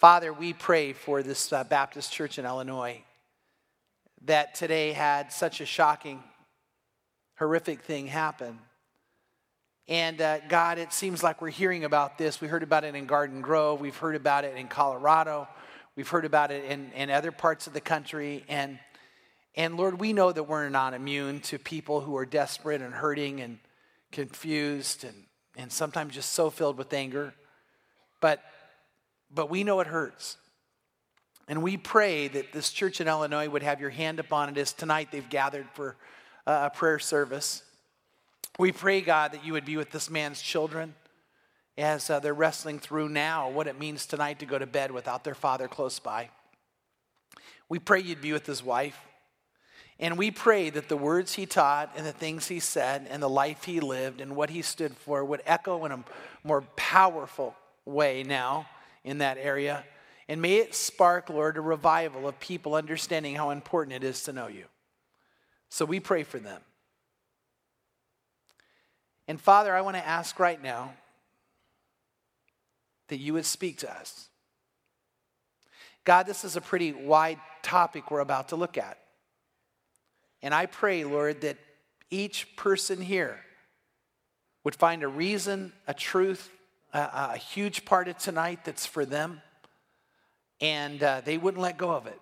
Father, we pray for this uh, Baptist church in Illinois that today had such a shocking, horrific thing happen. And uh, God, it seems like we're hearing about this. We heard about it in Garden Grove, we've heard about it in Colorado, we've heard about it in, in other parts of the country. And, and Lord, we know that we're not immune to people who are desperate and hurting and confused and, and sometimes just so filled with anger. But, but we know it hurts. And we pray that this church in Illinois would have your hand upon it as tonight they've gathered for a prayer service. We pray, God, that you would be with this man's children as uh, they're wrestling through now what it means tonight to go to bed without their father close by. We pray you'd be with his wife. And we pray that the words he taught and the things he said and the life he lived and what he stood for would echo in a more powerful way now in that area and may it spark, Lord, a revival of people understanding how important it is to know you. So we pray for them. And Father, I want to ask right now that you would speak to us. God, this is a pretty wide topic we're about to look at. And I pray, Lord, that each person here would find a reason, a truth, a, a huge part of tonight that's for them and uh, they wouldn't let go of it.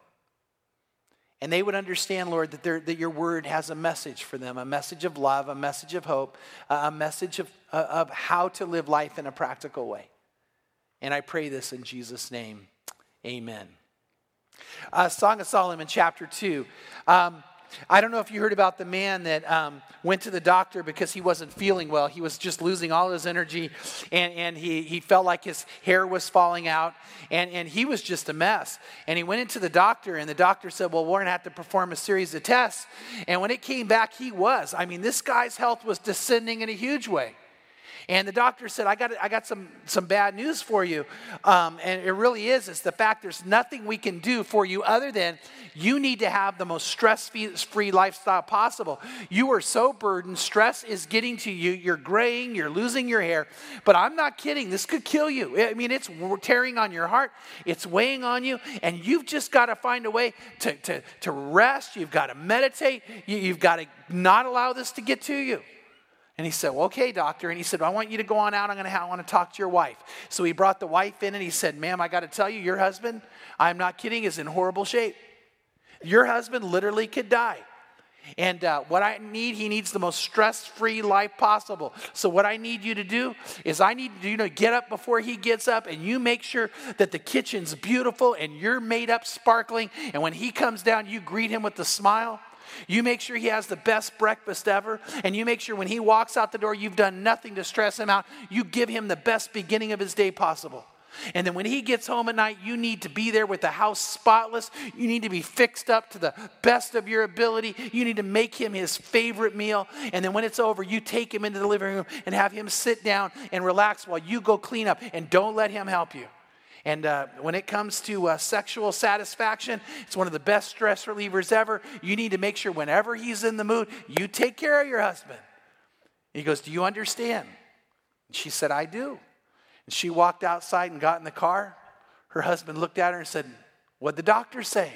And they would understand, Lord, that, that your word has a message for them a message of love, a message of hope, a message of, uh, of how to live life in a practical way. And I pray this in Jesus' name. Amen. Uh, Song of Solomon, chapter 2. Um, I don't know if you heard about the man that um, went to the doctor because he wasn't feeling well. He was just losing all his energy and, and he, he felt like his hair was falling out and, and he was just a mess. And he went into the doctor and the doctor said, Well, we're going to have to perform a series of tests. And when it came back, he was. I mean, this guy's health was descending in a huge way. And the doctor said, I got, I got some, some bad news for you. Um, and it really is. It's the fact there's nothing we can do for you other than you need to have the most stress free lifestyle possible. You are so burdened. Stress is getting to you. You're graying. You're losing your hair. But I'm not kidding. This could kill you. I mean, it's tearing on your heart, it's weighing on you. And you've just got to find a way to, to, to rest. You've got to meditate. You, you've got to not allow this to get to you. And he said, well, okay, doctor. And he said, well, I want you to go on out. I'm going to I want to talk to your wife. So he brought the wife in and he said, ma'am, I got to tell you, your husband, I'm not kidding, is in horrible shape. Your husband literally could die. And uh, what I need, he needs the most stress free life possible. So, what I need you to do is, I need you to get up before he gets up and you make sure that the kitchen's beautiful and you're made up sparkling. And when he comes down, you greet him with a smile. You make sure he has the best breakfast ever, and you make sure when he walks out the door, you've done nothing to stress him out. You give him the best beginning of his day possible. And then when he gets home at night, you need to be there with the house spotless. You need to be fixed up to the best of your ability. You need to make him his favorite meal. And then when it's over, you take him into the living room and have him sit down and relax while you go clean up. And don't let him help you. And uh, when it comes to uh, sexual satisfaction, it's one of the best stress relievers ever. You need to make sure whenever he's in the mood, you take care of your husband. He goes, Do you understand? And she said, I do. And she walked outside and got in the car. Her husband looked at her and said, What'd the doctor say?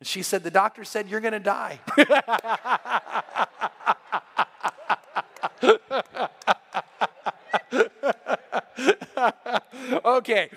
And she said, The doctor said, You're going to die. okay.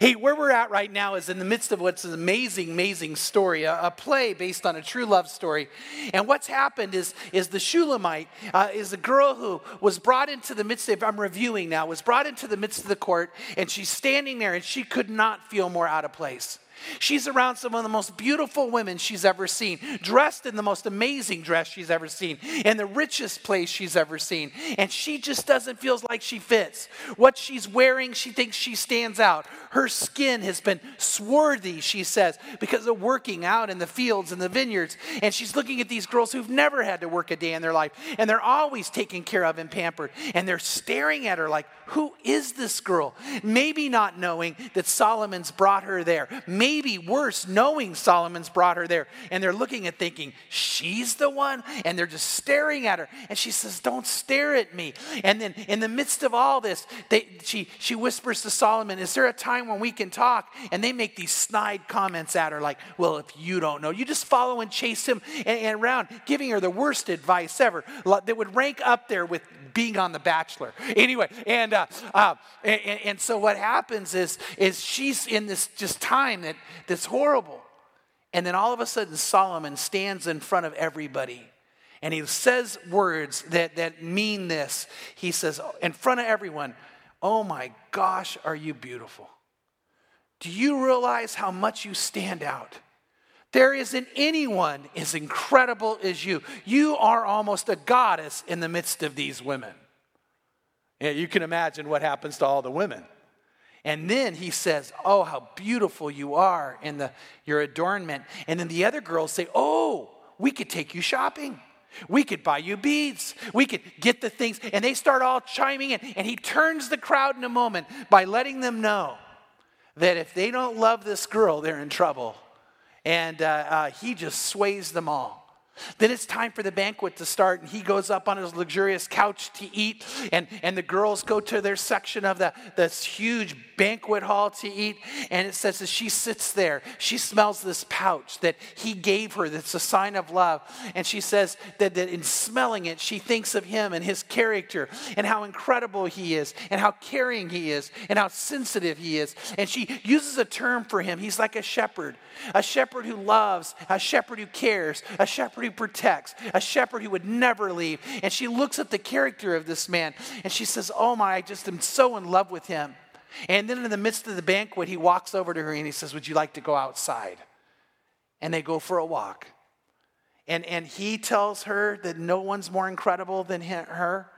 Hey, where we're at right now is in the midst of what's an amazing, amazing story, a, a play based on a true love story. And what's happened is, is the Shulamite uh, is a girl who was brought into the midst of, I'm reviewing now, was brought into the midst of the court, and she's standing there, and she could not feel more out of place. She's around some of the most beautiful women she's ever seen, dressed in the most amazing dress she's ever seen, in the richest place she's ever seen. And she just doesn't feel like she fits. What she's wearing, she thinks she stands out. Her skin has been swarthy, she says, because of working out in the fields and the vineyards. And she's looking at these girls who've never had to work a day in their life, and they're always taken care of and pampered. And they're staring at her like, who is this girl? Maybe not knowing that Solomon's brought her there. Maybe maybe worse, knowing Solomon's brought her there. And they're looking and thinking, she's the one. And they're just staring at her. And she says, Don't stare at me. And then in the midst of all this, they, she, she whispers to Solomon, Is there a time when we can talk? And they make these snide comments at her, like, Well, if you don't know, you just follow and chase him and, and around, giving her the worst advice ever that would rank up there with being on The Bachelor. Anyway, and, uh, uh, and, and so what happens is, is she's in this just time that, that's horrible. And then all of a sudden, Solomon stands in front of everybody and he says words that, that mean this. He says, in front of everyone, Oh my gosh, are you beautiful? Do you realize how much you stand out? There isn't anyone as incredible as you. You are almost a goddess in the midst of these women. Yeah, you can imagine what happens to all the women. And then he says, Oh, how beautiful you are in the, your adornment. And then the other girls say, Oh, we could take you shopping. We could buy you beads. We could get the things. And they start all chiming in. And he turns the crowd in a moment by letting them know that if they don't love this girl, they're in trouble and uh, uh, he just sways them all. Then it's time for the banquet to start, and he goes up on his luxurious couch to eat, and, and the girls go to their section of the, this huge banquet hall to eat. And it says that she sits there, she smells this pouch that he gave her that's a sign of love. And she says that, that in smelling it, she thinks of him and his character, and how incredible he is, and how caring he is, and how sensitive he is. And she uses a term for him. He's like a shepherd, a shepherd who loves, a shepherd who cares, a shepherd who protects, a shepherd who would never leave. And she looks at the character of this man and she says, Oh my, I just am so in love with him. And then in the midst of the banquet, he walks over to her and he says, Would you like to go outside? And they go for a walk. And, and he tells her that no one's more incredible than her,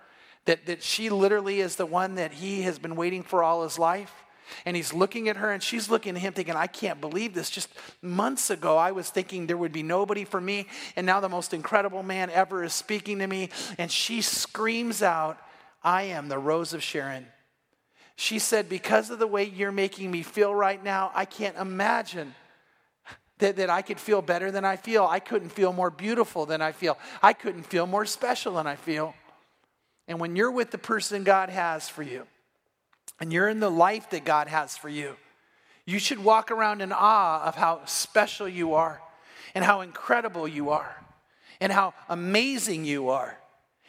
that, that she literally is the one that he has been waiting for all his life. And he's looking at her and she's looking at him thinking, I can't believe this. Just months ago, I was thinking there would be nobody for me. And now the most incredible man ever is speaking to me. And she screams out, I am the Rose of Sharon. She said, Because of the way you're making me feel right now, I can't imagine that, that I could feel better than I feel. I couldn't feel more beautiful than I feel. I couldn't feel more special than I feel. And when you're with the person God has for you, and you're in the life that God has for you, you should walk around in awe of how special you are and how incredible you are and how amazing you are.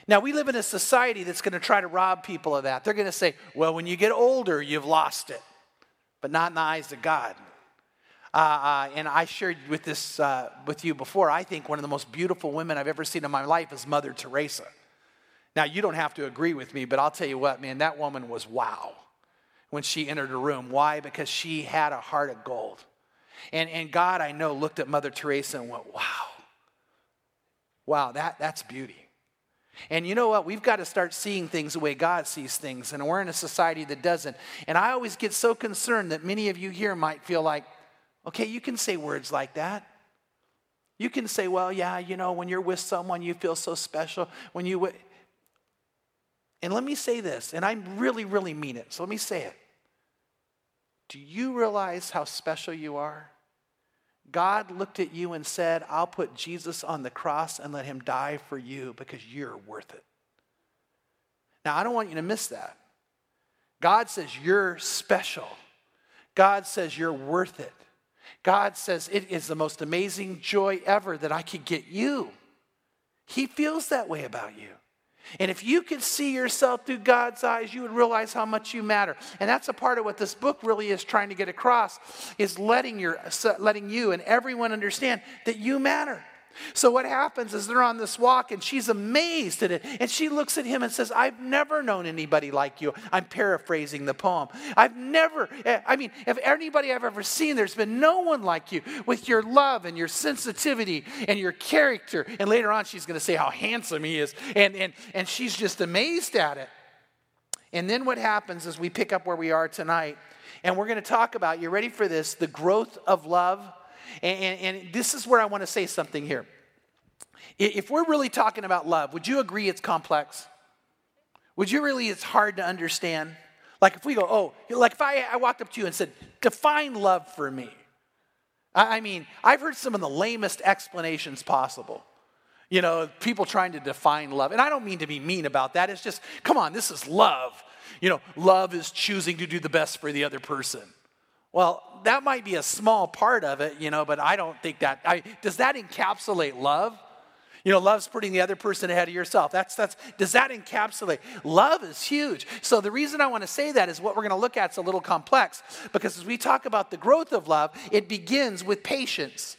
Now, we live in a society that's going to try to rob people of that. They're going to say, well, when you get older, you've lost it, but not in the eyes of God. Uh, uh, and I shared with this uh, with you before. I think one of the most beautiful women I've ever seen in my life is Mother Teresa. Now, you don't have to agree with me, but I'll tell you what, man, that woman was wow when she entered a room. Why? Because she had a heart of gold. And, and God, I know, looked at Mother Teresa and went, wow, wow, that, that's beauty. And you know what? We've got to start seeing things the way God sees things. And we're in a society that doesn't. And I always get so concerned that many of you here might feel like, okay, you can say words like that. You can say, well, yeah, you know, when you're with someone, you feel so special. When you. And let me say this, and I really, really mean it. So let me say it. Do you realize how special you are? God looked at you and said, I'll put Jesus on the cross and let him die for you because you're worth it. Now, I don't want you to miss that. God says you're special. God says you're worth it. God says it is the most amazing joy ever that I could get you. He feels that way about you. And if you could see yourself through God's eyes, you would realize how much you matter. And that's a part of what this book really is trying to get across is letting your letting you and everyone understand that you matter. So what happens is they're on this walk and she's amazed at it. And she looks at him and says, I've never known anybody like you. I'm paraphrasing the poem. I've never, eh, I mean, if anybody I've ever seen, there's been no one like you with your love and your sensitivity and your character. And later on, she's going to say how handsome he is. And, and, and she's just amazed at it. And then what happens is we pick up where we are tonight. And we're going to talk about, you ready for this? The growth of love and, and, and this is where I want to say something here. If we're really talking about love, would you agree it's complex? Would you really, it's hard to understand? Like if we go, oh, like if I, I walked up to you and said, define love for me. I mean, I've heard some of the lamest explanations possible. You know, people trying to define love. And I don't mean to be mean about that. It's just, come on, this is love. You know, love is choosing to do the best for the other person. Well, that might be a small part of it, you know, but I don't think that. I, does that encapsulate love? You know, love's putting the other person ahead of yourself. That's that's does that encapsulate? Love is huge. So the reason I want to say that is what we're going to look at is a little complex because as we talk about the growth of love, it begins with patience.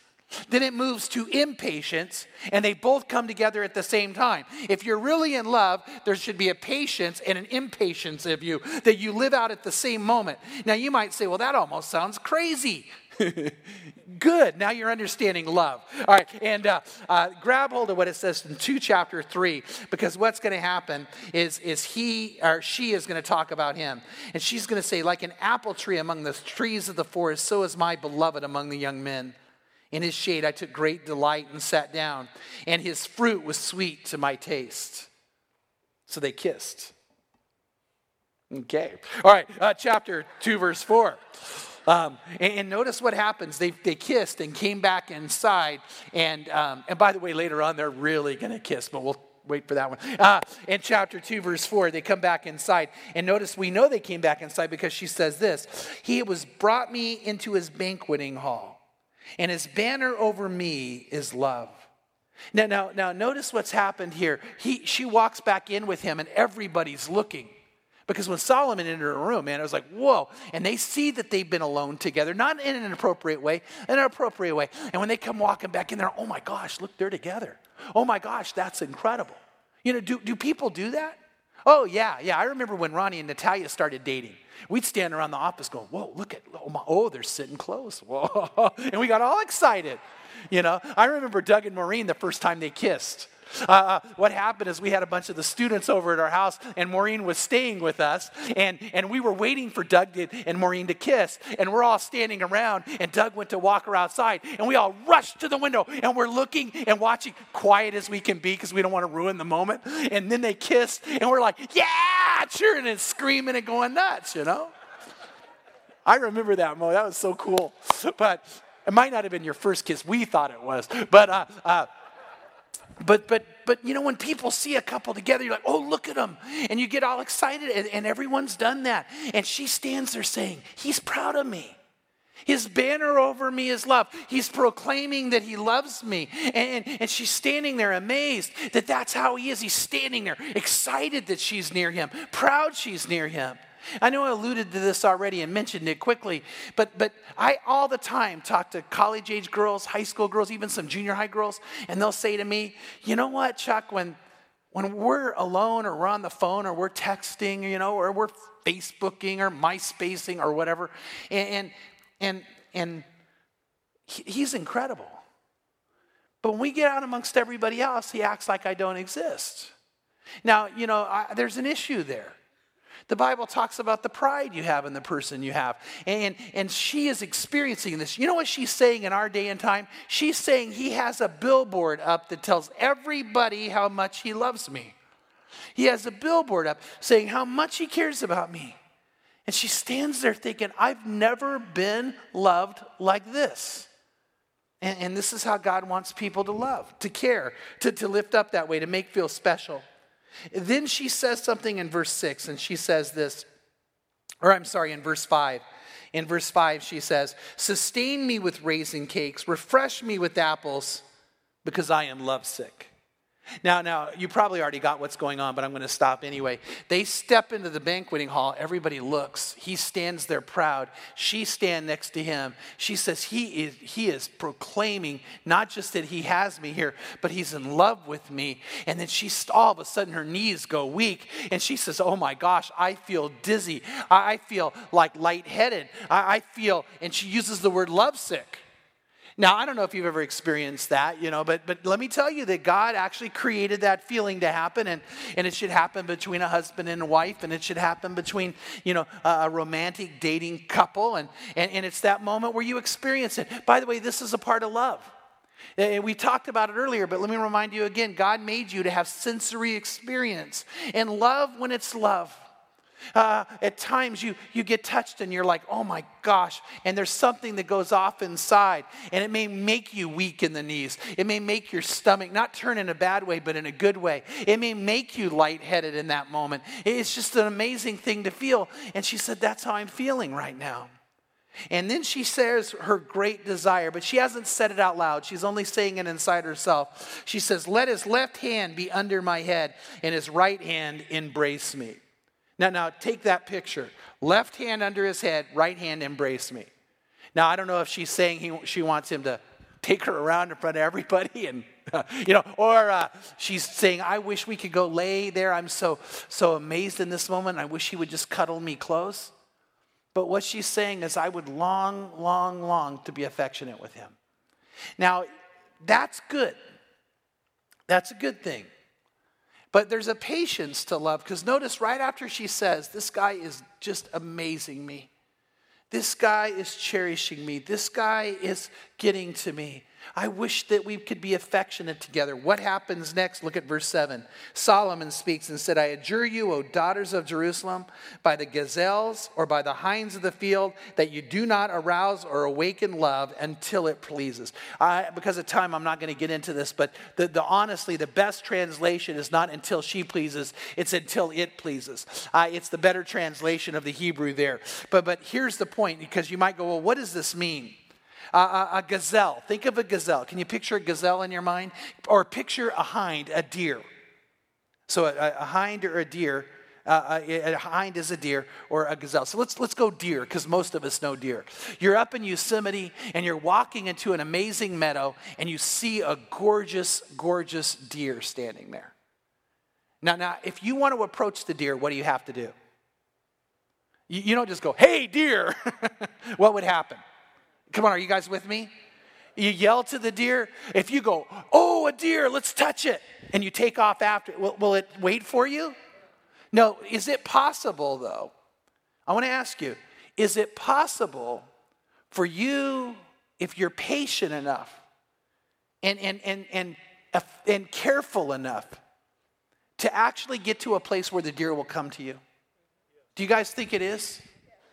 Then it moves to impatience, and they both come together at the same time. If you're really in love, there should be a patience and an impatience of you that you live out at the same moment. Now, you might say, well, that almost sounds crazy. Good. Now you're understanding love. All right. And uh, uh, grab hold of what it says in 2 chapter 3, because what's going to happen is, is he or she is going to talk about him. And she's going to say, like an apple tree among the trees of the forest, so is my beloved among the young men. In his shade I took great delight and sat down, and his fruit was sweet to my taste. So they kissed. Okay. All right. Uh, chapter 2, verse 4. Um, and, and, notice what happens. They, they kissed and came back inside. And, um, and by the way, later on, they're really going to kiss, but we'll wait for that one. Uh, in chapter 2, verse 4, they come back inside. And notice we know they came back inside because she says this He was brought me into his banqueting hall, and his banner over me is love. Now, now, now notice what's happened here. He, she walks back in with him, and everybody's looking. Because when Solomon entered a room, man, it was like, whoa. And they see that they've been alone together, not in an appropriate way, in an appropriate way. And when they come walking back in there, oh my gosh, look, they're together. Oh my gosh, that's incredible. You know, do, do people do that? Oh, yeah, yeah. I remember when Ronnie and Natalia started dating. We'd stand around the office going, whoa, look at, oh, my, oh they're sitting close. Whoa. And we got all excited. You know, I remember Doug and Maureen the first time they kissed. Uh, uh, what happened is we had a bunch of the students over at our house, and Maureen was staying with us, and, and we were waiting for Doug to, and Maureen to kiss, and we're all standing around, and Doug went to walk her outside, and we all rushed to the window, and we're looking and watching, quiet as we can be, because we don't want to ruin the moment. And then they kissed, and we're like, yeah, cheering and screaming and going nuts, you know? I remember that moment. That was so cool. But it might not have been your first kiss. We thought it was. But uh, uh, but but but you know when people see a couple together, you're like, oh look at them, and you get all excited, and, and everyone's done that. And she stands there saying, He's proud of me. His banner over me is love. He's proclaiming that he loves me. And, and, and, she's standing there amazed that that's how he is. He's standing there excited that she's near him, proud she's near him. I know I alluded to this already and mentioned it quickly, but, but I all the time talk to college age girls, high school girls, even some junior high girls, and they'll say to me, You know what, Chuck, when, when we're alone or we're on the phone or we're texting, you know, or we're Facebooking or MySpacing or whatever, and, and, and, he's incredible. But when we get out amongst everybody else, he acts like I don't exist. Now, you know, I, there's an issue there. The Bible talks about the pride you have in the person you have. And, and she is experiencing this. You know what she's saying in our day and time? She's saying he has a billboard up that tells everybody how much he loves me. He has a billboard up saying how much he cares about me. And she stands there thinking, I've never been loved like this. And, and, this is how God wants people to love, to care, to, to lift up that way, to make feel special. Then she says something in verse 6, and she says this, or I'm sorry, in verse 5. In verse 5, she says, Sustain me with raisin cakes, refresh me with apples, because I am lovesick. Now, now, you probably already got what's going on, but I'm going to stop anyway. They step into the banqueting hall. Everybody looks. He stands there proud. She stands next to him. She says he is, he is proclaiming not just that he has me here, but he's in love with me. And then she, all of a sudden, her knees go weak. And she says, Oh my gosh, I feel dizzy. I feel like lightheaded. I feel, and she uses the word lovesick. Now, I don't know if you've ever experienced that, you know, but, but let me tell you that God actually created that feeling to happen, and, and it should happen between a husband and a wife, and it should happen between, you know, a, romantic dating couple, and, and, and it's that moment where you experience it. By the way, this is a part of love. And we talked about it earlier, but let me remind you again God made you to have sensory experience and love when it's love. Uh, at times you, you get touched and you're like, oh my gosh, and there's something that goes off inside, and it may make you weak in the knees. It may make your stomach not turn in a bad way, but in a good way. It may make you lightheaded in that moment. It's just an amazing thing to feel. And she said, that's how I'm feeling right now. And then she says her great desire, but she hasn't said it out loud. She's only saying it inside herself. She says, Let his left hand be under my head and his right hand embrace me. Now, now take that picture. Left hand under his head, right hand embrace me. Now, I don't know if she's saying he, she wants him to take her around in front of everybody and you know or uh, she's saying i wish we could go lay there i'm so so amazed in this moment i wish he would just cuddle me close but what she's saying is, I would long, long, long to be affectionate with him. Now, that's good. That's a good thing. But there's a patience to love because notice right after she says, This guy is just amazing me. This guy is cherishing me. This guy is getting to me. I wish that we could be affectionate together. What happens next? Look at verse 7. Solomon speaks and said, I adjure you, O daughters of Jerusalem, by the gazelles or by the hinds of the field, that you do not arouse or awaken love until it pleases. I, because of time, I'm not going to get into this, but the, the, honestly, the best translation is not until she pleases, it's until it pleases. Uh, it's the better translation of the Hebrew there. But, but here's the point, because you might go, well, what does this mean? Uh, a, a gazelle. Think of a gazelle. Can you picture a gazelle in your mind? Or picture a hind, a deer. So a, a hind or a deer, uh, a, a, hind is a deer or a gazelle. So let's, let's go deer because most of us know deer. You're up in Yosemite and you're walking into an amazing meadow and you see a gorgeous, gorgeous deer standing there. Now, now, if you want to approach the deer, what do you have to do? You, you don't just go, hey, deer. what would happen? Come on, are you guys with me? You yell to the deer. If you go, oh, a deer, let's touch it, and you take off after, will, will it wait for you? No. Is it possible, though? I want to ask you, is it possible for you, if you're patient enough and, and, and, and, and careful enough, to actually get to a place where the deer will come to you? Do you guys think it is?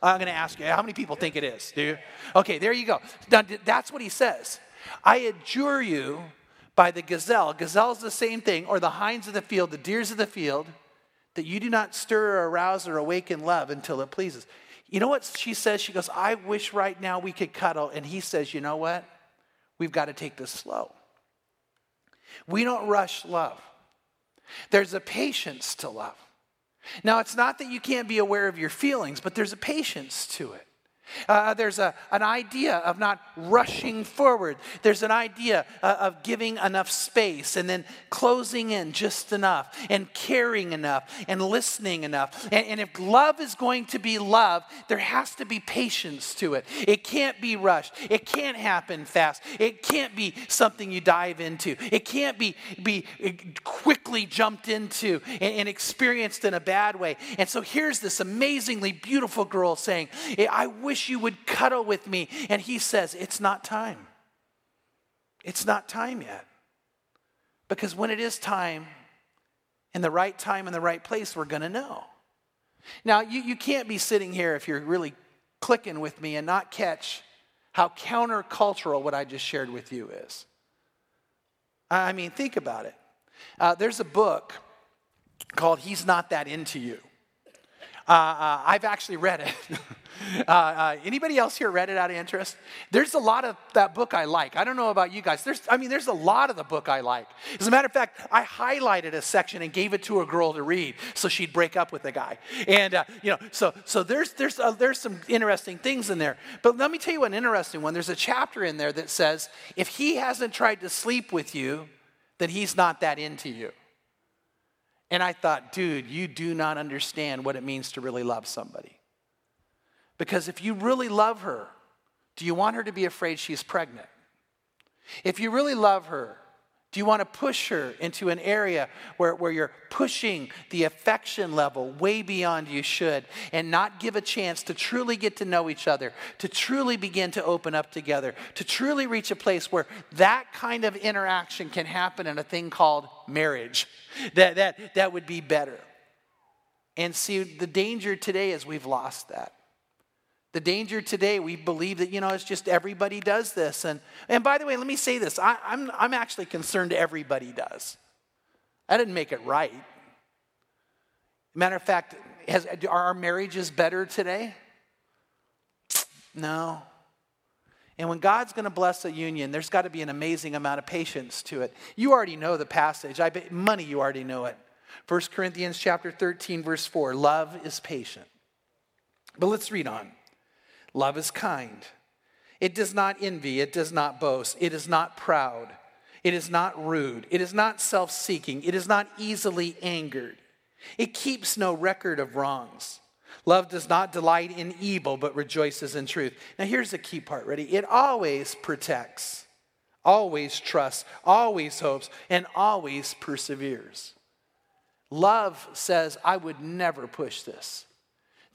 I'm going to ask you, how many people think it is? Do you? Okay, there you go. Now, that's what he says. I adjure you by the gazelle. Gazelle is the same thing, or the hinds of the field, the deers of the field, that you do not stir or arouse or awaken love until it pleases. You know what she says? She goes, I wish right now we could cuddle. And he says, You know what? We've got to take this slow. We don't rush love, there's a patience to love. Now, it's not that you can't be aware of your feelings, but there's a patience to it. Uh, there's a, an idea of not rushing forward. There's an idea uh, of giving enough space and then closing in just enough and caring enough and listening enough. And, and if love is going to be love, there has to be patience to it. It can't be rushed. It can't happen fast. It can't be something you dive into. It can't be, be uh, quickly jumped into and, and experienced in a bad way. And so here's this amazingly beautiful girl saying, I wish you would cuddle with me. And he says, It's not time. It's not time yet. Because when it is time, in the right time, in the right place, we're going to know. Now, you, you can't be sitting here if you're really clicking with me and not catch how countercultural what I just shared with you is. I mean, think about it. Uh, there's a book called He's Not That Into You. Uh, uh, I've actually read it. Uh, uh, anybody else here read it out of interest? There's a lot of that book I like. I don't know about you guys. There's, I mean, there's a lot of the book I like. As a matter of fact, I highlighted a section and gave it to a girl to read so she'd break up with the guy. And uh, you know, so so there's there's uh, there's some interesting things in there. But let me tell you an interesting one. There's a chapter in there that says if he hasn't tried to sleep with you, then he's not that into you. And I thought, dude, you do not understand what it means to really love somebody. Because if you really love her, do you want her to be afraid she's pregnant? If you really love her, do you want to push her into an area where, where you're pushing the affection level way beyond you should and not give a chance to truly get to know each other, to truly begin to open up together, to truly reach a place where that kind of interaction can happen in a thing called marriage? That, that, that would be better. And see, the danger today is we've lost that. The danger today, we believe that, you know, it's just everybody does this. And, and by the way, let me say this I, I'm, I'm actually concerned everybody does. I didn't make it right. Matter of fact, has, are our marriages better today? No. And when God's going to bless a union, there's got to be an amazing amount of patience to it. You already know the passage. I bet money you already know it. 1 Corinthians chapter 13 verse 4, love is patient. But let's read on. Love is kind. It does not envy, it does not boast, it is not proud, it is not rude, it is not self-seeking, it is not easily angered. It keeps no record of wrongs. Love does not delight in evil, but rejoices in truth. Now, here's the key part ready? It always protects, always trusts, always hopes, and always perseveres. Love says, I would never push this.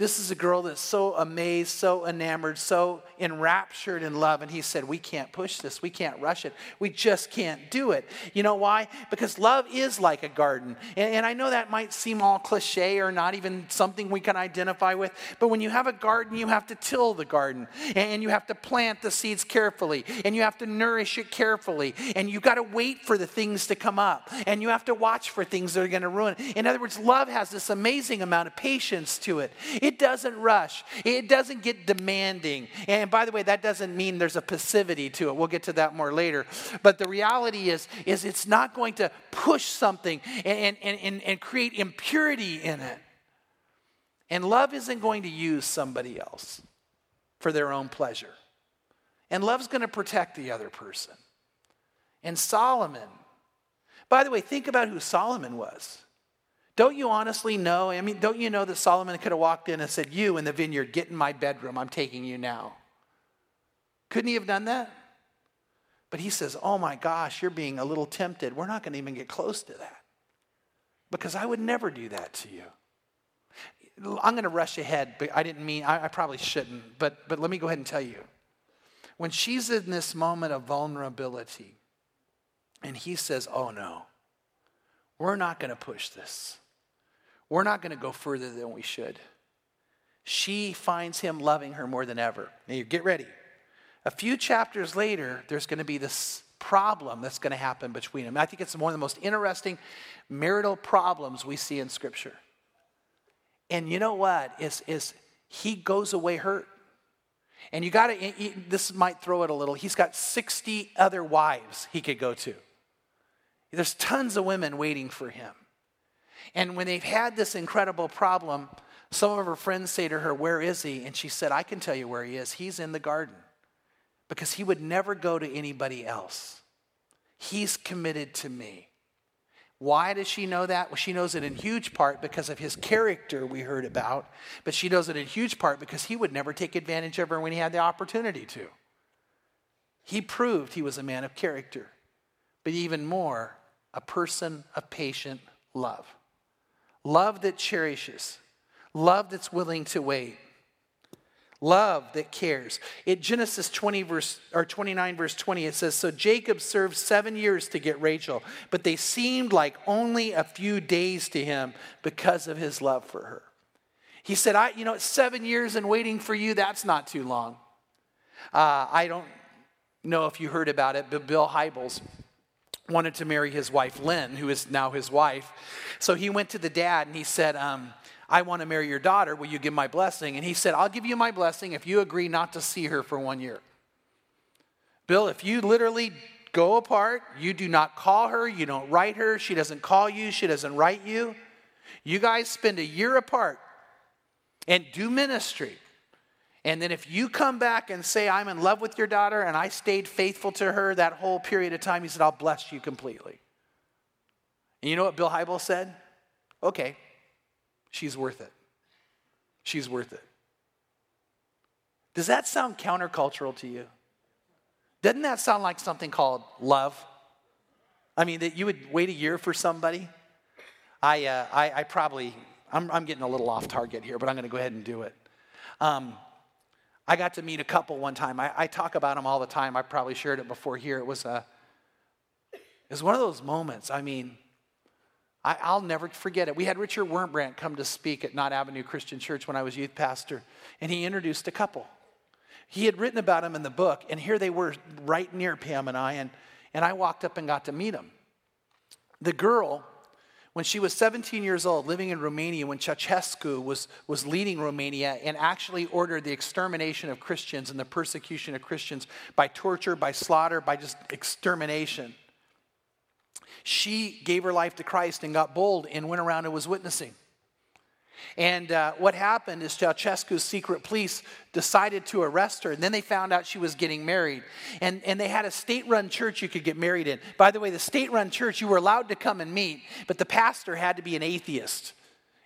This is a girl that's so amazed, so enamored, so enraptured in love. And he said, We can't push this. We can't rush it. We just can't do it. You know why? Because love is like a garden. And, and, I know that might seem all cliche or not even something we can identify with. But when you have a garden, you have to till the garden and you have to plant the seeds carefully and you have to nourish it carefully. And you've got to wait for the things to come up and you have to watch for things that are going to ruin. In other words, love has this amazing amount of patience to it. It doesn't rush, it doesn't get demanding. And by the way, that doesn't mean there's a passivity to it. We'll get to that more later. But the reality is, is it's not going to push something and, and, and, and create impurity in it. And love isn't going to use somebody else for their own pleasure. And love's going to protect the other person. And Solomon, by the way, think about who Solomon was. Don't you honestly know? I mean, don't you know that Solomon could have walked in and said, You in the vineyard, get in my bedroom. I'm taking you now. Couldn't he have done that? But he says, Oh my gosh, you're being a little tempted. We're not going to even get close to that because I would never do that to you. I'm going to rush ahead, but I didn't mean, I, I probably shouldn't, but, but let me go ahead and tell you. When she's in this moment of vulnerability, and he says, Oh no, we're not going to push this. We're not going to go further than we should. She finds him loving her more than ever. Now, you get ready. A few chapters later, there's going to be this problem that's going to happen between them. I think it's one of the most interesting marital problems we see in Scripture. And you know what? Is, is he goes away hurt. And you got to, this might throw it a little. He's got 60 other wives he could go to. There's tons of women waiting for him. And when they've had this incredible problem, some of her friends say to her, Where is he? And she said, I can tell you where he is. He's in the garden because he would never go to anybody else. He's committed to me. Why does she know that? Well, she knows it in huge part because of his character we heard about, but she knows it in huge part because he would never take advantage of her when he had the opportunity to. He proved he was a man of character, but even more, a person of patient love love that cherishes, love that's willing to wait, love that cares. In Genesis 20 verse or 29 verse 20 it says so Jacob served 7 years to get Rachel, but they seemed like only a few days to him because of his love for her. He said, I, you know, 7 years and waiting for you, that's not too long. Uh, I don't know if you heard about it, but Bill Hybels wanted to marry his wife, Lynn, who is now his wife. So he went to the dad and he said, um, I want to marry your daughter. Will you give my blessing? And he said, I'll give you my blessing if you agree not to see her for one year. Bill, if you literally go apart, you do not call her, you don't write her, she doesn't call you, she doesn't write you, you guys spend a year apart and do ministry. And then if you come back and say, I'm in love with your daughter and I stayed faithful to her that whole period of time, he said, I'll bless you completely. And you know what Bill Hybels said? Okay, she's worth it. She's worth it. Does that sound countercultural to you? Doesn't that sound like something called love? I mean, that you would wait a year for somebody? I, uh, I, I, probably, I'm, I'm getting a little off target here, but I'm going to go ahead and do it. Um, I got to meet a couple one time. I, I, talk about them all the time. I probably shared it before here. It was a, it was one of those moments. I mean, I, will never forget it. We had Richard Wurmbrand come to speak at Knott Avenue Christian Church when I was youth pastor, and he introduced a couple. He had written about them in the book, and here they were right near Pam and I, and, and I walked up and got to meet them. The girl, when she was 17 years old, living in Romania, when Ceausescu was, was leading Romania and actually ordered the extermination of Christians and the persecution of Christians by torture, by slaughter, by just extermination she gave her life to Christ and got bold and went around and was witnessing. And uh, what happened is Ceausescu's secret police decided to arrest her, and then they found out she was getting married. And, and they had a state run church you could get married in. By the way, the state run church, you were allowed to come and meet, but the pastor had to be an atheist.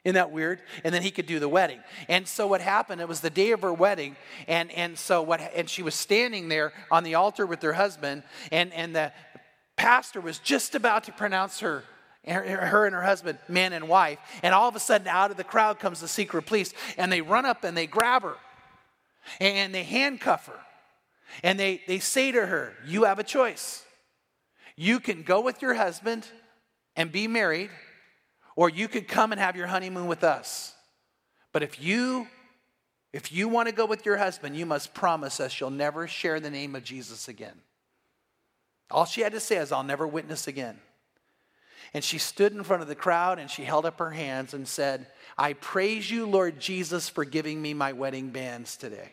Isn't that weird? And then he could do the wedding. And so what happened, it was the day of her wedding, and, and so what and she was standing there on the altar with her husband, and, and the, pastor was just about to pronounce her her and her husband, man and wife, and all of a sudden out of the crowd comes the secret police, and they run up and they grab her, and they handcuff her, and they, they say to her, You have a choice. You can go with your husband and be married, or you could come and have your honeymoon with us. But if you if you want to go with your husband, you must promise us you'll never share the name of Jesus again. All she had to say is, I'll never witness again. And she stood in front of the crowd and she held up her hands and said, I praise you, Lord Jesus, for giving me my wedding bands today.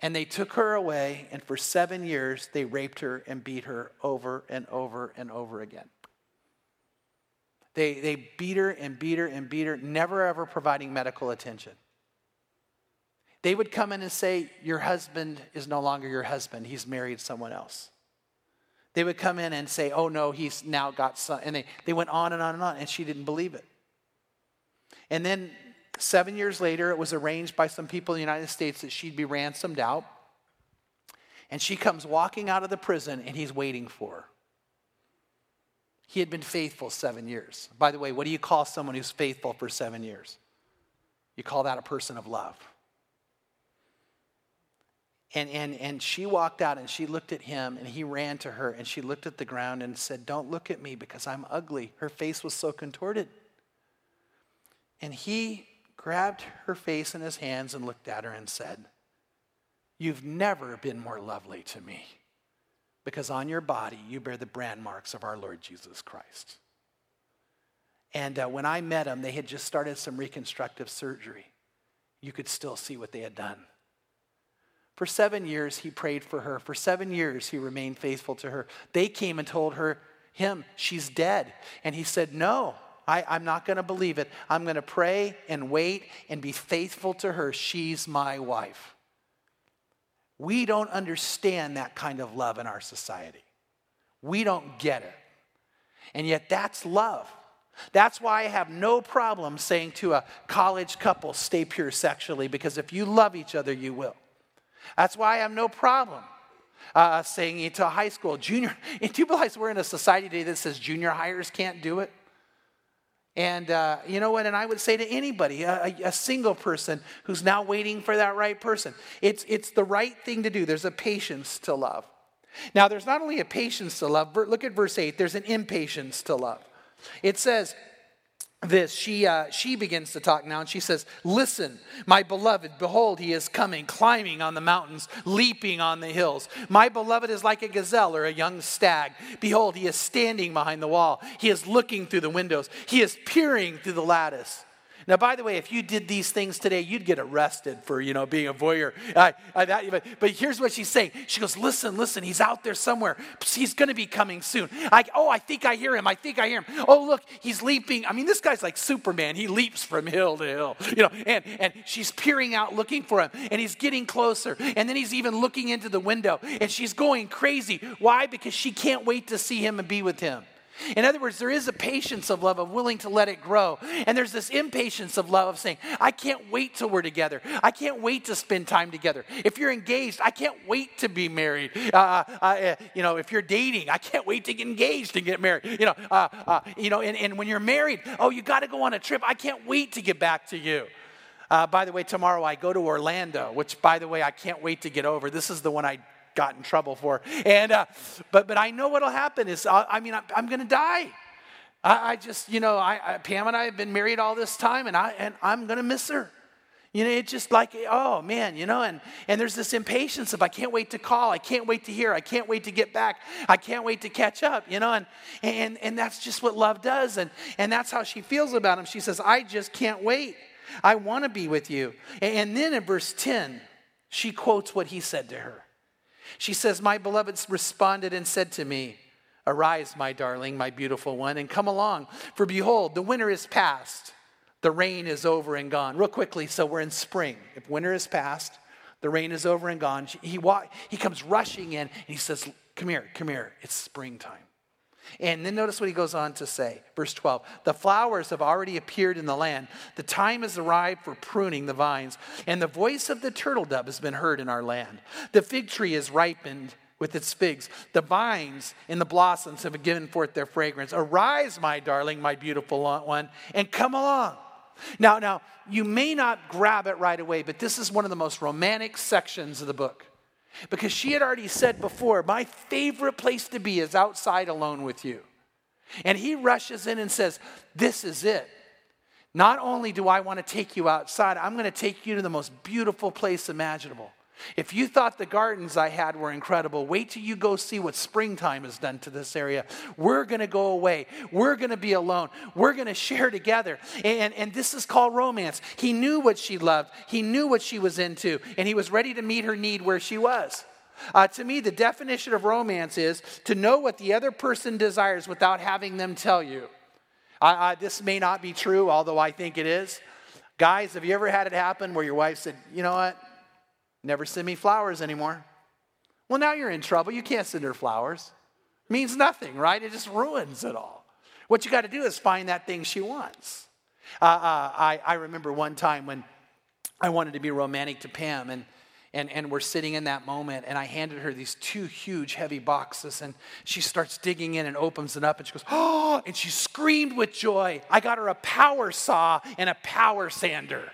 And they took her away, and for seven years, they raped her and beat her over and over and over again. They, they beat her and beat her and beat her, never ever providing medical attention. They would come in and say, Your husband is no longer your husband, he's married someone else. They would come in and say, Oh no, he's now got son. And they, they went on and on and on, and she didn't believe it. And then seven years later, it was arranged by some people in the United States that she'd be ransomed out. And she comes walking out of the prison, and he's waiting for her. He had been faithful seven years. By the way, what do you call someone who's faithful for seven years? You call that a person of love. And, and, and she walked out and she looked at him and he ran to her and she looked at the ground and said, Don't look at me because I'm ugly. Her face was so contorted. And he grabbed her face in his hands and looked at her and said, You've never been more lovely to me because on your body you bear the brand marks of our Lord Jesus Christ. And uh, when I met him, they had just started some reconstructive surgery. You could still see what they had done. For seven years, he prayed for her. For seven years, he remained faithful to her. They came and told her, him, she's dead. And he said, No, I, I'm not going to believe it. I'm going to pray and wait and be faithful to her. She's my wife. We don't understand that kind of love in our society. We don't get it. And yet, that's love. That's why I have no problem saying to a college couple, stay pure sexually, because if you love each other, you will. That's why I have no problem uh, saying it to high school, junior. And do you realize we're in a society today that says junior hires can't do it? And uh, you know what? And I would say to anybody, a, a, single person who's now waiting for that right person, it's, it's the right thing to do. There's a patience to love. Now, there's not only a patience to love, look at verse 8, there's an impatience to love. It says, this, she, uh, she begins to talk now and she says, Listen, my beloved, behold, he is coming, climbing on the mountains, leaping on the hills. My beloved is like a gazelle or a young stag. Behold, he is standing behind the wall. He is looking through the windows, he is peering through the lattice. Now, by the way, if you did these things today, you'd get arrested for, you know, being a voyeur. I, I, that, but, here's what she's saying. She goes, listen, listen, he's out there somewhere. He's going to be coming soon. I, oh, I think I hear him. I think I hear him. Oh, look, he's leaping. I mean, this guy's like Superman. He leaps from hill to hill, you know, and, and she's peering out looking for him, and he's getting closer. And then he's even looking into the window, and she's going crazy. Why? Because she can't wait to see him and be with him. In other words, there is a patience of love of willing to let it grow. And there's this impatience of love of saying, I can't wait till we're together. I can't wait to spend time together. If you're engaged, I can't wait to be married. Uh, uh, uh you know, if you're dating, I can't wait to get engaged and get married. You know, uh, uh you know and, and when you're married, oh, you got to go on a trip. I can't wait to get back to you. Uh, by the way, tomorrow I go to Orlando, which, by the way, I can't wait to get over. This is the one I got in trouble for. And uh, but but I know what'll happen is I, uh, I mean I'm, I'm going to die. I, I just, you know, I, I, Pam and I have been married all this time, and, I, and I'm going to miss her. You know, it's just like, oh man, you know, and, and there's this impatience of I can't wait to call, I can't wait to hear, I can't wait to get back, I can't wait to catch up, you know, and and, and that's just what love does, and, and that's how she feels about him. She says, I just can't wait. I want to be with you. And then in verse 10, she quotes what he said to her. She says, My beloved responded and said to me, Arise, my darling, my beautiful one, and come along. For behold, the winter is past the rain is over and gone. Real quickly, so we're in spring. If winter is past, the rain is over and gone. He, he comes rushing in and he says, Come here, come here, it's springtime. And then notice what he goes on to say, verse 12. The flowers have already appeared in the land. The time has arrived for pruning the vines, and the voice of the turtle dove has been heard in our land. The fig tree is ripened with its figs. The vines and the blossoms have given forth their fragrance. Arise, my darling, my beautiful one, and come along. Now, now, you may not grab it right away, but this is one of the most romantic sections of the book. Because she had already said before, my favorite place to be is outside alone with you. And he rushes in and says, This is it. Not only do I want to take you outside, I'm going to take you to the most beautiful place imaginable. If you thought the gardens I had were incredible, wait till you go see what springtime has done to this area. We're going to go away. We're going to be alone. We're going to share together. And, and this is called romance. He knew what she loved, he knew what she was into, and he was ready to meet her need where she was. Uh, to me, the definition of romance is to know what the other person desires without having them tell you. I, I, this may not be true, although I think it is. Guys, have you ever had it happen where your wife said, you know what? Never send me flowers anymore. Well, now you're in trouble. You can't send her flowers. It means nothing, right? It just ruins it all. What you got to do is find that thing she wants. Uh, uh, I, I remember one time when I wanted to be romantic to Pam, and, and, and we're sitting in that moment, and I handed her these two huge, heavy boxes, and she starts digging in and opens it up, and she goes, Oh, and she screamed with joy. I got her a power saw and a power sander.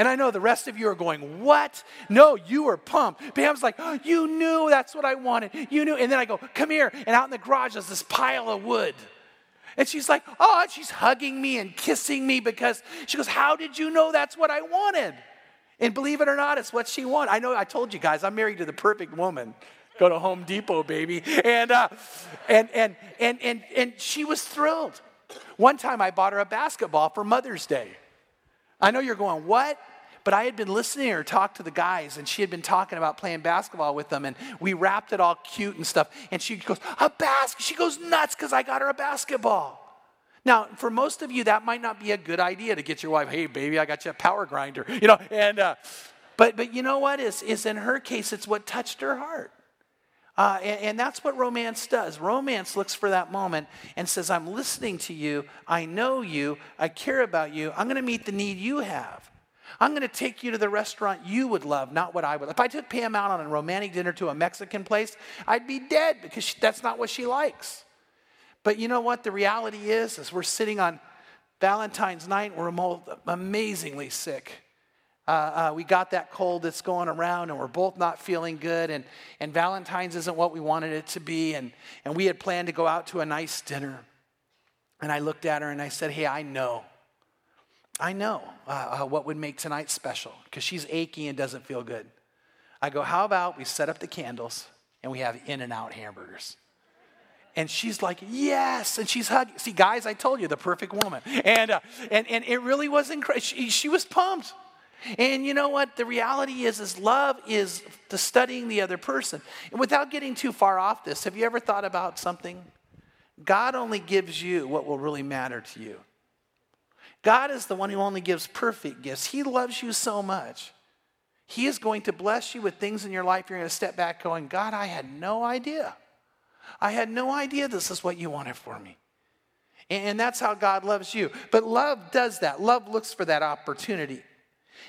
And I know the rest of you are going, What? No, you were pumped. Pam's like, oh, You knew that's what I wanted. You knew. And then I go, Come here. And out in the garage is this pile of wood. And she's like, Oh, she's hugging me and kissing me because she goes, How did you know that's what I wanted? And believe it or not, it's what she wanted. I know I told you guys, I'm married to the perfect woman. Go to Home Depot, baby. And, uh, and, and, and, and, and she was thrilled. One time I bought her a basketball for Mother's Day. I know you're going, what? But I had been listening to her talk to the guys, and she had been talking about playing basketball with them, and we wrapped it all cute and stuff. And she goes, A basket. She goes nuts because I got her a basketball. Now, for most of you, that might not be a good idea to get your wife, hey, baby, I got you a power grinder, you know, and, uh, but, but you know what is, is in her case, it's what touched her heart. Uh, and, and, that's what romance does. Romance looks for that moment and says, I'm listening to you. I know you. I care about you. I'm going to meet the need you have. I'm going to take you to the restaurant you would love, not what I would. If I took Pam out on a romantic dinner to a Mexican place, I'd be dead because she, that's not what she likes. But you know what? The reality is, is we're sitting on Valentine's night, we're amazingly sick. Uh, uh, we got that cold that's going around and we're both not feeling good and, and valentine's isn't what we wanted it to be and, and we had planned to go out to a nice dinner and i looked at her and i said hey i know i know uh, uh what would make tonight special because she's achy and doesn't feel good i go how about we set up the candles and we have in and out hamburgers and she's like, yes. And she's hugging. See, guys, I told you, the perfect woman. And, uh, and, and it really was incredible. She, she was pumped. And you know what? The reality is, is love is the studying the other person. And without getting too far off this, have you ever thought about something? God only gives you what will really matter to you. God is the one who only gives perfect gifts. He loves you so much. He is going to bless you with things in your life. You're going to step back going, God, I had no idea. I had no idea this is what you wanted for me. And that's how God loves you. But love does that. Love looks for that opportunity.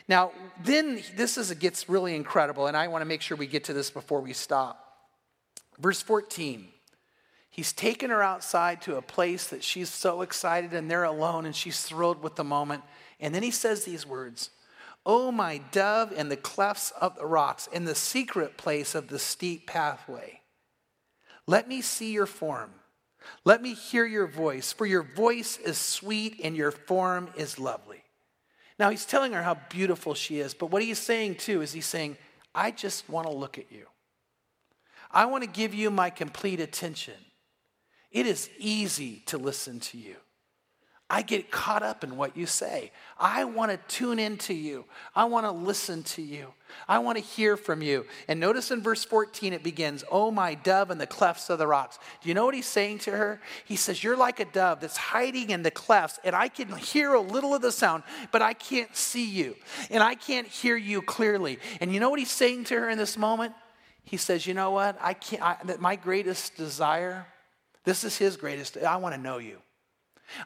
Now, then this is, gets really incredible, and I want to make sure we get to this before we stop. Verse 14. He's taken her outside to a place that she's so excited and they're alone and she's thrilled with the moment. And then he says these words Oh, my dove in the clefts of the rocks, in the secret place of the steep pathway. Let me see your form. Let me hear your voice, for your voice is sweet and your form is lovely. Now, he's telling her how beautiful she is, but what he's saying too is he's saying, I just want to look at you. I want to give you my complete attention. It is easy to listen to you. I get caught up in what you say. I want to tune into you. I want to listen to you. I want to hear from you. And notice in verse 14 it begins, Oh, my dove in the clefts of the rocks. Do you know what he's saying to her? He says, You're like a dove that's hiding in the clefts, and I can hear a little of the sound, but I can't see you, and I can't hear you clearly. And you know what he's saying to her in this moment? He says, You know what? I can't, I, my greatest desire, this is his greatest, I want to know you.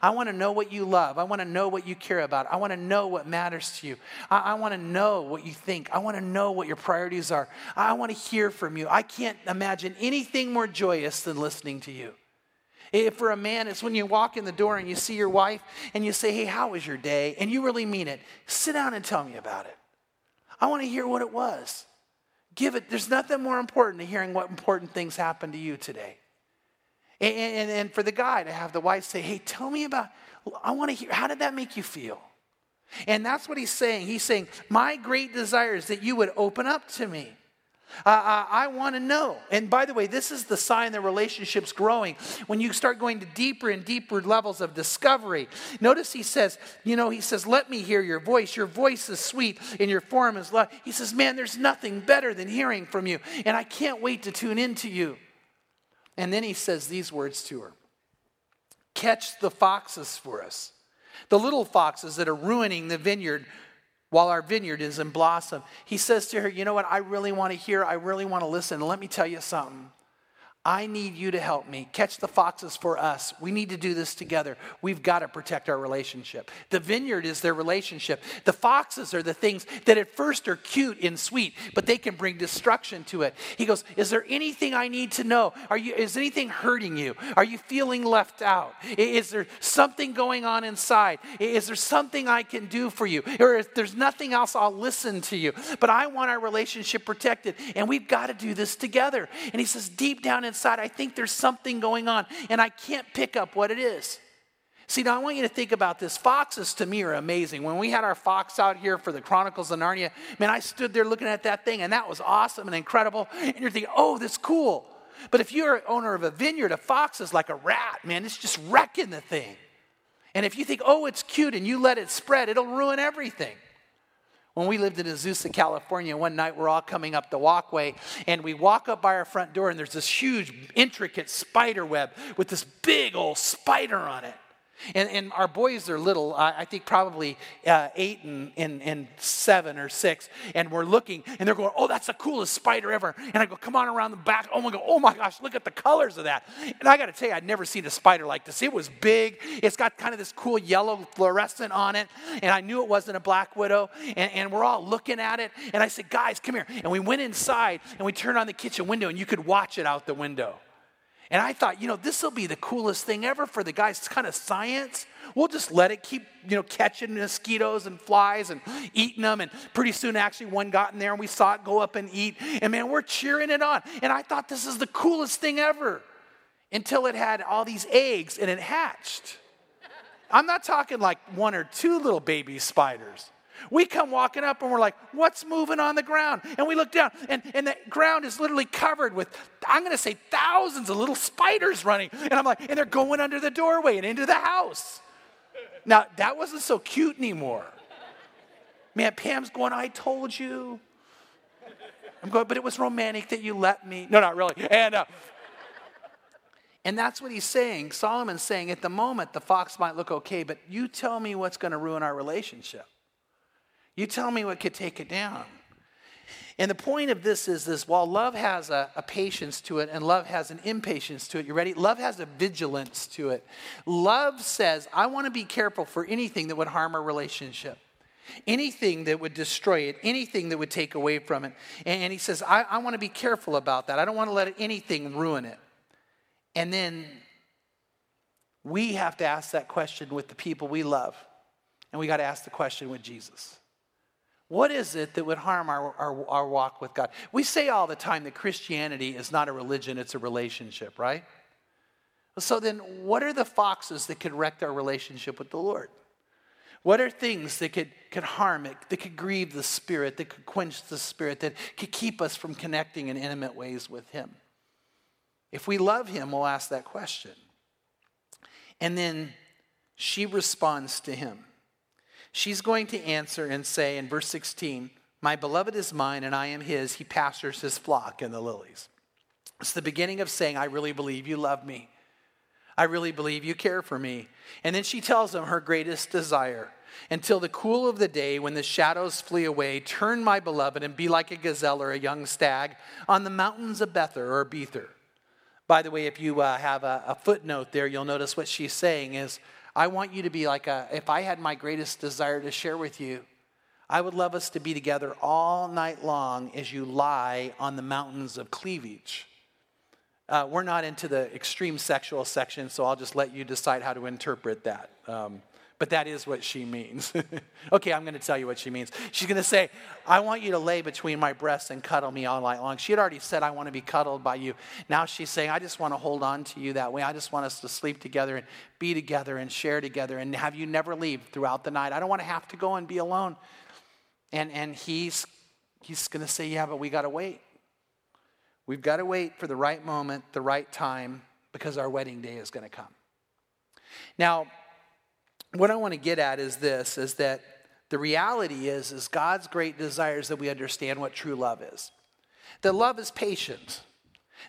I want to know what you love. I want to know what you care about. I want to know what matters to you. I, I want to know what you think. I want to know what your priorities are. I want to hear from you. I can't imagine anything more joyous than listening to you. If for a man, it's when you walk in the door and you see your wife and you say, Hey, how was your day? And you really mean it. Sit down and tell me about it. I want to hear what it was. Give it, there's nothing more important than hearing what important things happened to you today. And, and, and for the guy to have the wife say, Hey, tell me about, I want to hear, how did that make you feel? And that's what he's saying. He's saying, My great desire is that you would open up to me. Uh, I, I want to know. And by the way, this is the sign the relationship's growing. When you start going to deeper and deeper levels of discovery. Notice he says, you know, he says, let me hear your voice. Your voice is sweet and your form is love. He says, man, there's nothing better than hearing from you. And I can't wait to tune into you. And then he says these words to her Catch the foxes for us, the little foxes that are ruining the vineyard while our vineyard is in blossom. He says to her, You know what? I really want to hear, I really want to listen. Let me tell you something. I need you to help me. Catch the foxes for us. We need to do this together. We've got to protect our relationship. The vineyard is their relationship. The foxes are the things that at first are cute and sweet, but they can bring destruction to it. He goes, Is there anything I need to know? Are you, is anything hurting you? Are you feeling left out? Is there something going on inside? Is there something I can do for you? Or if there's nothing else, I'll listen to you. But I want our relationship protected, and we've got to do this together. And he says, Deep down inside, inside, I think there's something going on, and I can't pick up what it is. See, now I want you to think about this. Foxes to me are amazing. When we had our fox out here for the Chronicles of Narnia, man, I stood there looking at that thing, and that was awesome and incredible. And you're thinking, oh, that's cool. But if you're owner of a vineyard, a fox is like a rat, man. It's just wrecking the thing. And if you think, oh, it's cute, and you let it spread, it'll ruin everything. When we lived in Azusa, California, one night we're all coming up the walkway and we walk up by our front door and there's this huge, intricate spider web with this big old spider on it. And, and our boys are little, uh, I think probably uh, eight and, and, and seven or six. And we're looking and they're going, oh, that's the coolest spider ever. And I go, come on around the back. Oh my, God, oh my gosh, look at the colors of that. And I got to tell you, I'd never seen a spider like this. It was big. It's got kind of this cool yellow fluorescent on it. And I knew it wasn't a black widow. And, and we're all looking at it. And I said, guys, come here. And we went inside and we turned on the kitchen window and you could watch it out the window. And I thought, you know, this will be the coolest thing ever for the guys. It's kind of science. We'll just let it keep, you know, catching mosquitoes and flies and eating them. And pretty soon, actually, one got in there and we saw it go up and eat. And man, we're cheering it on. And I thought this is the coolest thing ever until it had all these eggs and it hatched. I'm not talking like one or two little baby spiders. We come walking up and we're like, what's moving on the ground? And we look down, and, and the ground is literally covered with, I'm going to say, thousands of little spiders running. And I'm like, and they're going under the doorway and into the house. Now, that wasn't so cute anymore. Man, Pam's going, I told you. I'm going, but it was romantic that you let me. No, not really. And, uh, and that's what he's saying. Solomon's saying, at the moment, the fox might look okay, but you tell me what's going to ruin our relationship. You tell me what could take it down. And the point of this is this while love has a, a, patience to it and love has an impatience to it, you ready? Love has a vigilance to it. Love says, I want to be careful for anything that would harm our relationship, anything that would destroy it, anything that would take away from it. And, and he says, I, I want to be careful about that. I don't want to let anything ruin it. And then we have to ask that question with the people we love. And we got to ask the question with Jesus. What is it that would harm our, our, our, walk with God? We say all the time that Christianity is not a religion, it's a relationship, right? So then, what are the foxes that could wreck our relationship with the Lord? What are things that could, could harm it, that could grieve the Spirit, that could quench the Spirit, that could keep us from connecting in intimate ways with Him? If we love Him, we'll ask that question. And then she responds to Him. She's going to answer and say in verse 16, My beloved is mine and I am His. He pastures His flock in the lilies. It's the beginning of saying, I really believe you love me. I really believe you care for me. And then she tells him her greatest desire until the cool of the day when the shadows flee away, turn my beloved and be like a gazelle or a young stag on the mountains of Bether or Bether. By the way, if you uh, have a, a footnote there, you'll notice what she's saying is, I want you to be like a, if I had my greatest desire to share with you, I would love us to be together all night long as you lie on the mountains of cleavage. Uh, we're not into the extreme sexual section, so I'll just let you decide how to interpret that. Um, but that is what she means. okay, I'm going to tell you what she means. She's going to say, I want you to lay between my breasts and cuddle me all night long. She had already said, I want to be cuddled by you. Now she's saying, I just want to hold on to you that way. I just want us to sleep together and be together and share together and have you never leave throughout the night. I don't want to have to go and be alone. And, and he's, he's going to say, Yeah, but we got to wait. We've got to wait for the right moment, the right time, because our wedding day is going to come. Now, what I want to get at is this is that the reality is is God's great desire is that we understand what true love is. That love is patient.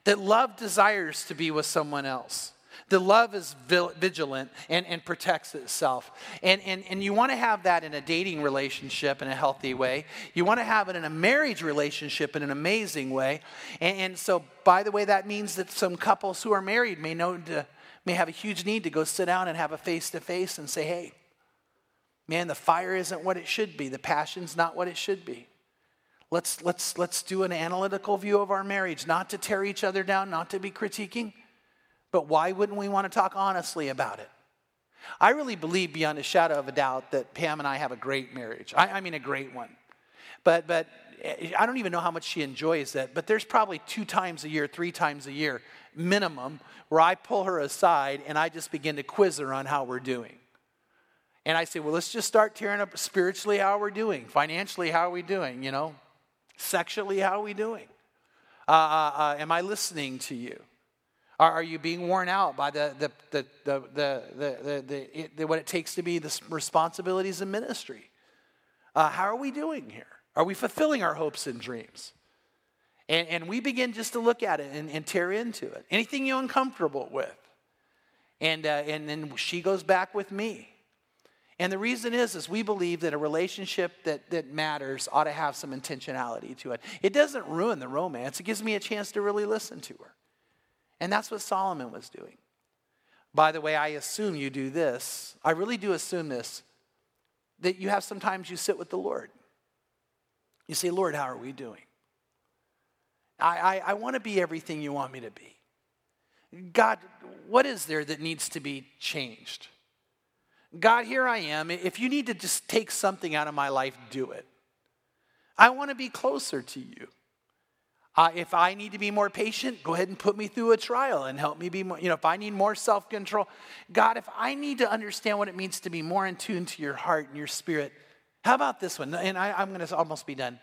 That love desires to be with someone else. That love is vigilant and, and protects itself. And, and, and you want to have that in a dating relationship in a healthy way. You want to have it in a marriage relationship in an amazing way. And, and so, by the way, that means that some couples who are married may know to may have a huge need to go sit down and have a face to face and say, hey, man, the fire isn't what it should be, the passion's not what it should be. Let's, let's, let's do an analytical view of our marriage, not to tear each other down, not to be critiquing, but why wouldn't we want to talk honestly about it? I really believe beyond a shadow of a doubt that Pam and I have a great marriage. I, I mean, a great one. But, but eh, I don't even know how much she enjoys it, but there's probably two times a year, three times a year minimum where I pull her aside and I just begin to quiz her on how we're doing. And I say, well, let's just start tearing up spiritually how we're doing, financially how are we doing, you know, sexually how are we doing? Uh, uh, uh, am I listening to you? Are, are, you being worn out by the, the, the, the, the, the, the, it, the what it takes to be the responsibilities of ministry? Uh, how are we doing here? Are we fulfilling our hopes and dreams? And, and we begin just to look at it and, and tear into it. Anything you're uncomfortable with. And, uh, and then she goes back with me. And the reason is, is we believe that a relationship that, that matters ought to have some intentionality to it. It doesn't ruin the romance. It gives me a chance to really listen to her. And that's what Solomon was doing. By the way, I assume you do this. I really do assume this that you have sometimes you sit with the Lord. You say, Lord, how are we doing? I, I, I want to be everything you want me to be. God, what is there that needs to be changed? God, here I am. If you need to just take something out of my life, do it. I want to be closer to you. Uh, if I need to be more patient, go ahead and put me through a trial and help me be more, you know, if I need more self control, God, if I need to understand what it means to be more in tune to your heart and your spirit, how about this one? And I, I'm going to almost be done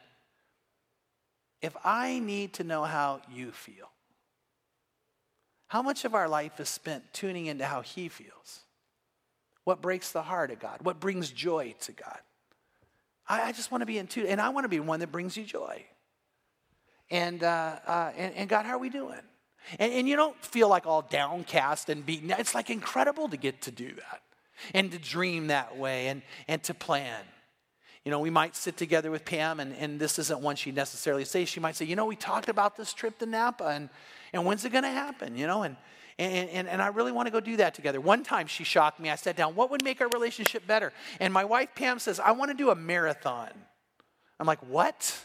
if I need to know how you feel, how much of our life is spent tuning into how He feels? What breaks the heart of God? What brings joy to God? I, I just want to be in tune, and I want to be one that brings you joy. And, uh, uh, and, and, God, how are we doing? And, and you don't feel like all downcast and beaten. It's like incredible to get to do that and to dream that way and, and to plan. You know, we might sit together with Pam, and, and this isn't one she necessarily say. She might say, you know, we talked about this trip to Napa, and, and when's it going to happen? You know, and, and, and, and I really want to go do that together. One time she shocked me. I sat down, what would make our relationship better? And my wife Pam says, I want to do a marathon. I'm like, what?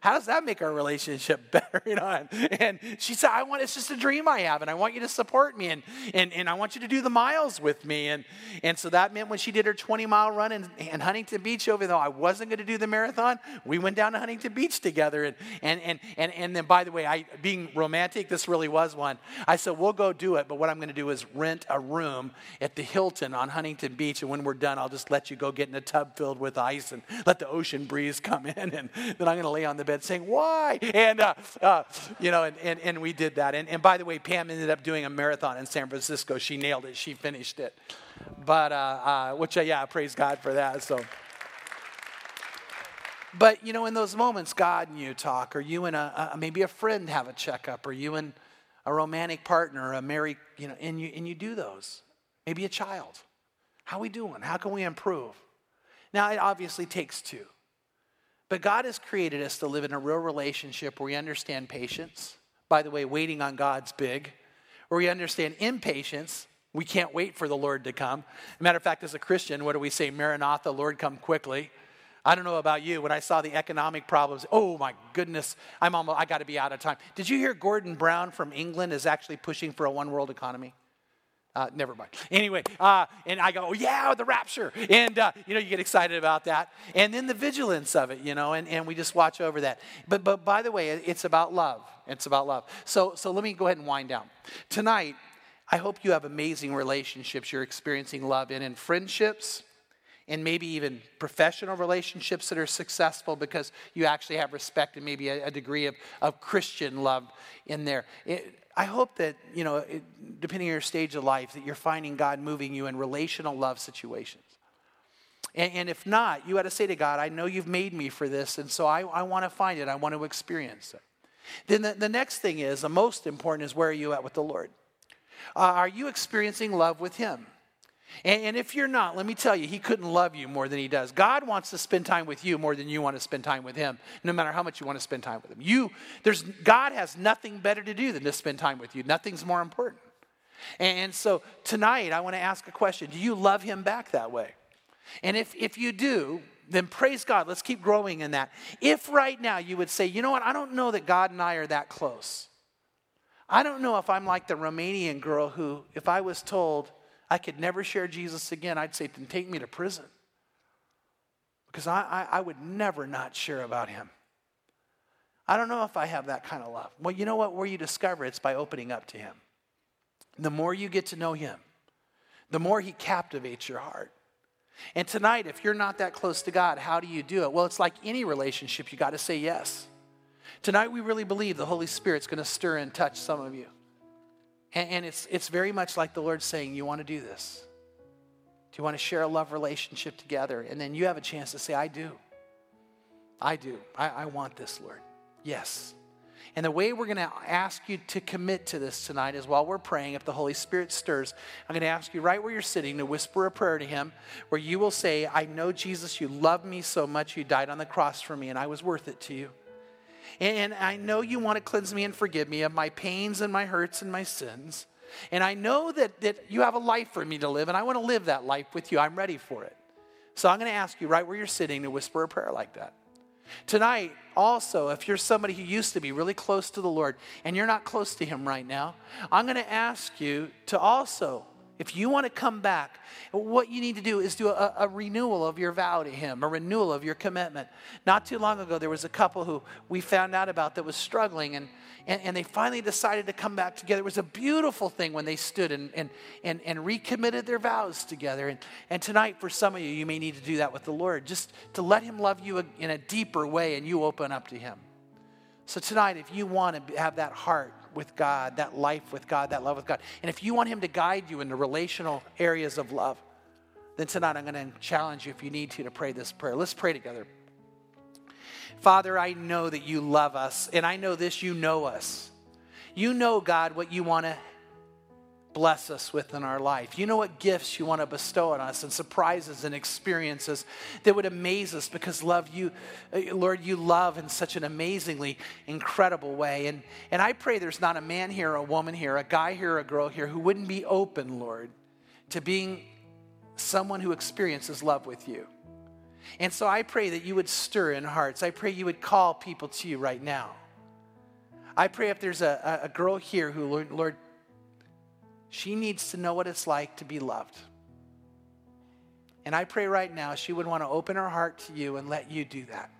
How does that make our relationship better? You know, and, she said, I want it's just a dream I have, and I want you to support me, and, and, and I want you to do the miles with me. And, and so that meant when she did her 20 mile run in, in Huntington Beach, over though I wasn't going to do the marathon, we went down to Huntington Beach together. And, and, and, and, and then, by the way, I being romantic, this really was one. I said, We'll go do it, but what I'm going to do is rent a room at the Hilton on Huntington Beach, and when we're done, I'll just let you go get in a tub filled with ice and let the ocean breeze come in, and then I'm going to lay on the bed saying, Why? And, uh, uh, you know, and, and, and we did that. And, and by the way, Pam ended up doing a marathon in San Francisco. She nailed it, she finished it. But, uh, uh, which, uh, yeah, praise God for that. So, but you know, in those moments, God and you talk, or you and a, a, maybe a friend have a checkup, or you and a romantic partner, a married, you know, and you and you do those. Maybe a child. How we doing? How can we improve? Now, it obviously takes two. But God has created us to live in a real relationship where we understand patience. By the way, waiting on God's big. Where we understand impatience. We can't wait for the Lord to come. matter of fact, as a Christian, what do we say? Maranatha, Lord, come quickly. I don't know about you. When I saw the economic problems, oh my goodness, I'm almost, I got to be out of time. Did you hear Gordon Brown from England is actually pushing for a one world economy? Uh, never mind. Anyway, uh, and I go, oh, yeah, the rapture. And, uh, you know, you get excited about that. And then the vigilance of it, you know, and, and we just watch over that. But, but by the way, it's about love. It's about love. So, so let me go ahead and wind down. Tonight, I hope you have amazing relationships you're experiencing love in, and friendships, and maybe even professional relationships that are successful because you actually have respect and maybe a, a degree of, of Christian love in there. It, I hope that, you know, it, depending on your stage of life, that you're finding God moving you in relational love situations. And, and if not, you got to say to God, I know you've made me for this, and so I, I want to find it, I want to experience it. Then the, the next thing is, the most important is where are you at with the Lord? Uh, are you experiencing love with Him? And, and, if you're not, let me tell you, He couldn't love you more than He does. God wants to spend time with you more than you want to spend time with Him, no matter how much you want to spend time with Him. You, there's, God has nothing better to do than to spend time with you. Nothing's more important. And, so tonight, I want to ask a question Do you love Him back that way? And if, if you do, then praise God. Let's keep growing in that. If right now you would say, you know what, I don't know that God and I are that close. I don't know if I'm like the Romanian girl who, if I was told, I could never share Jesus again, I'd say, then take me to prison. Because I, I, I would never not share about him. I don't know if I have that kind of love. Well, you know what? Where you discover it's by opening up to him. The more you get to know him, the more he captivates your heart. And tonight, if you're not that close to God, how do you do it? Well, it's like any relationship, you got to say yes. Tonight, we really believe the Holy Spirit's going to stir and touch some of you. And, and it's, it's very much like the Lord saying, You want to do this? Do you want to share a love relationship together? And then you have a chance to say, I do. I do. I, I want this, Lord. Yes. And the way we're going to ask you to commit to this tonight is while we're praying, if the Holy Spirit stirs, I'm going to ask you right where you're sitting to whisper a prayer to Him where you will say, I know, Jesus, you love me so much. You died on the cross for me, and I was worth it to you. And I know you want to cleanse me and forgive me of my pains and my hurts and my sins. And I know that, that you have a life for me to live, and I want to live that life with you. I'm ready for it. So I'm going to ask you right where you're sitting to whisper a prayer like that. Tonight, also, if you're somebody who used to be really close to the Lord and you're not close to Him right now, I'm going to ask you to also if you want to come back, what you need to do is do a, a, renewal of your vow to Him, a renewal of your commitment. Not too long ago, there was a couple who we found out about that was struggling, and, and, and they finally decided to come back together. It was a beautiful thing when they stood and, and, and, and recommitted their vows together. And, and tonight, for some of you, you may need to do that with the Lord, just to let Him love you in a deeper way and you open up to Him. So tonight, if you want to have that heart, with God, that life with God, that love with God. And if you want Him to guide you in the relational areas of love, then tonight I'm going to challenge you, if you need to, to pray this prayer. Let's pray together. Father, I know that you love us, and I know this, you know us. You know, God, what you want to bless us with in our life. You know what gifts you want to bestow on us and surprises and experiences that would amaze us because love you uh, Lord you love in such an amazingly incredible way. And and I pray there's not a man here, a woman here, a guy here, a girl here who wouldn't be open, Lord, to being someone who experiences love with you. And so I pray that you would stir in hearts. I pray you would call people to you right now. I pray if there's a, a girl here who, Lord, Lord, she needs to know what it's like to be loved. And I pray right now she would want to open her heart to you and let you do that.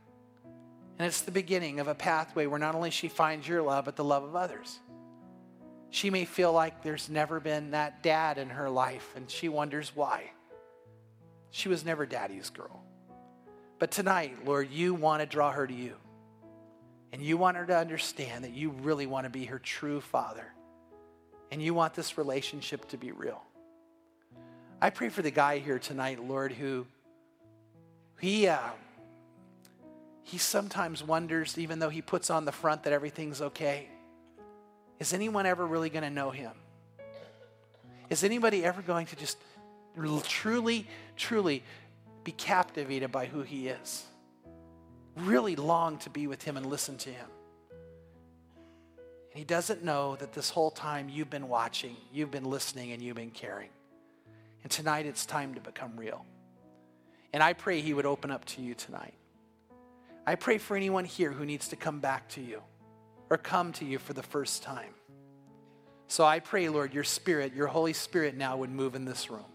And it's the beginning of a pathway where not only she finds your love, but the love of others. She may feel like there's never been that dad in her life, and she wonders why. She was never daddy's girl. But tonight, Lord, you want to draw her to you. And you want her to understand that you really want to be her true father. And you want this relationship to be real. I pray for the guy here tonight, Lord, who he uh, he sometimes wonders, even though he puts on the front that everything's okay, is anyone ever really going to know him? Is anybody ever going to just truly, truly be captivated by who he is? Really long to be with him and listen to him. He doesn't know that this whole time you've been watching, you've been listening, and you've been caring. And tonight it's time to become real. And I pray he would open up to you tonight. I pray for anyone here who needs to come back to you or come to you for the first time. So I pray, Lord, your Spirit, your Holy Spirit now would move in this room.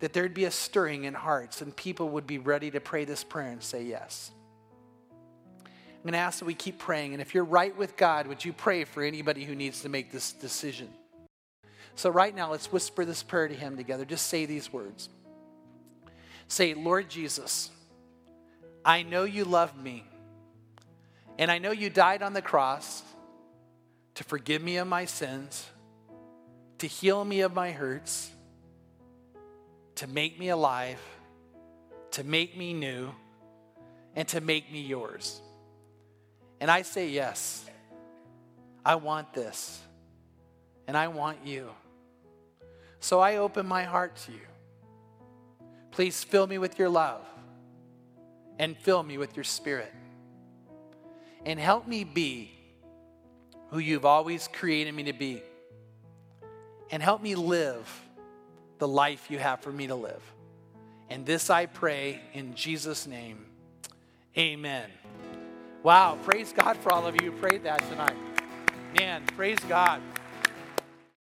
That there'd be a stirring in hearts and people would be ready to pray this prayer and say yes. I'm going to ask that we keep praying. And if you're right with God, would you pray for anybody who needs to make this decision? So, right now, let's whisper this prayer to Him together. Just say these words Say, Lord Jesus, I know you love me, and I know you died on the cross to forgive me of my sins, to heal me of my hurts, to make me alive, to make me new, and to make me yours. And I say, Yes, I want this, and I want you. So I open my heart to you. Please fill me with your love and fill me with your spirit. And help me be who you've always created me to be. And help me live the life you have for me to live. And this I pray in Jesus' name. Amen. Wow, praise God for all of you who prayed that tonight. Man, praise God.